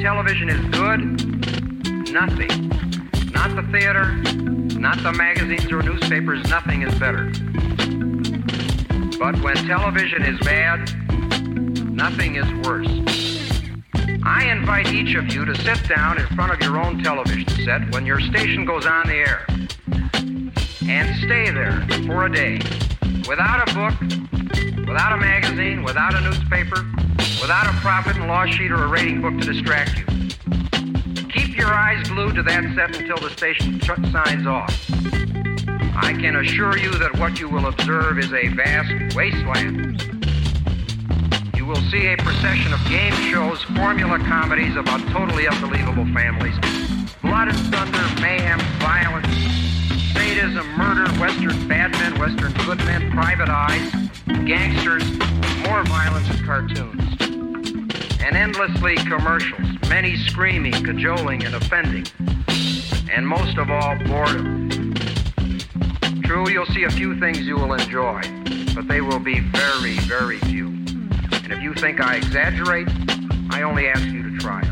television is good, nothing, not the theater, not the magazines or newspapers, nothing is better. But when television is bad, nothing is worse. I invite each of you to sit down in front of your own television set when your station goes on the air and stay there for a day without a book, without a magazine, without a newspaper, without a profit and loss sheet or a rating book to distract you. Keep your eyes glued to that set until the station signs off. I can assure you that what you will observe is a vast wasteland. You will see a procession of game shows, formula comedies about totally unbelievable families, blood and thunder, mayhem, violence, sadism, murder, Western bad men, Western good men, private eyes, gangsters, more violence and cartoons. And endlessly commercials, many screaming, cajoling, and offending. And most of all, boredom. True, you'll see a few things you will enjoy, but they will be very, very few. And if you think I exaggerate, I only ask you to try.